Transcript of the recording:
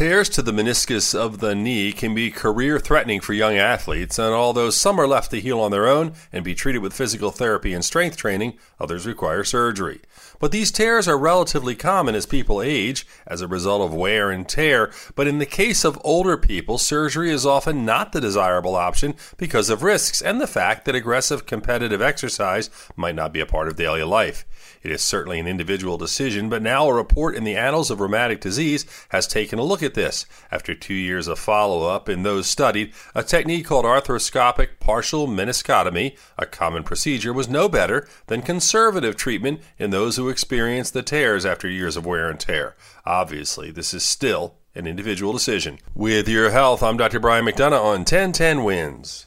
Tears to the meniscus of the knee can be career threatening for young athletes, and although some are left to heal on their own and be treated with physical therapy and strength training, others require surgery. But these tears are relatively common as people age as a result of wear and tear. But in the case of older people, surgery is often not the desirable option because of risks and the fact that aggressive competitive exercise might not be a part of daily life. It is certainly an individual decision, but now a report in the Annals of Rheumatic Disease has taken a look at this. After two years of follow up in those studied, a technique called arthroscopic partial meniscectomy, a common procedure, was no better than conservative treatment in those who experienced the tears after years of wear and tear. Obviously, this is still an individual decision. With your health, I'm Dr. Brian McDonough on 1010 Wins.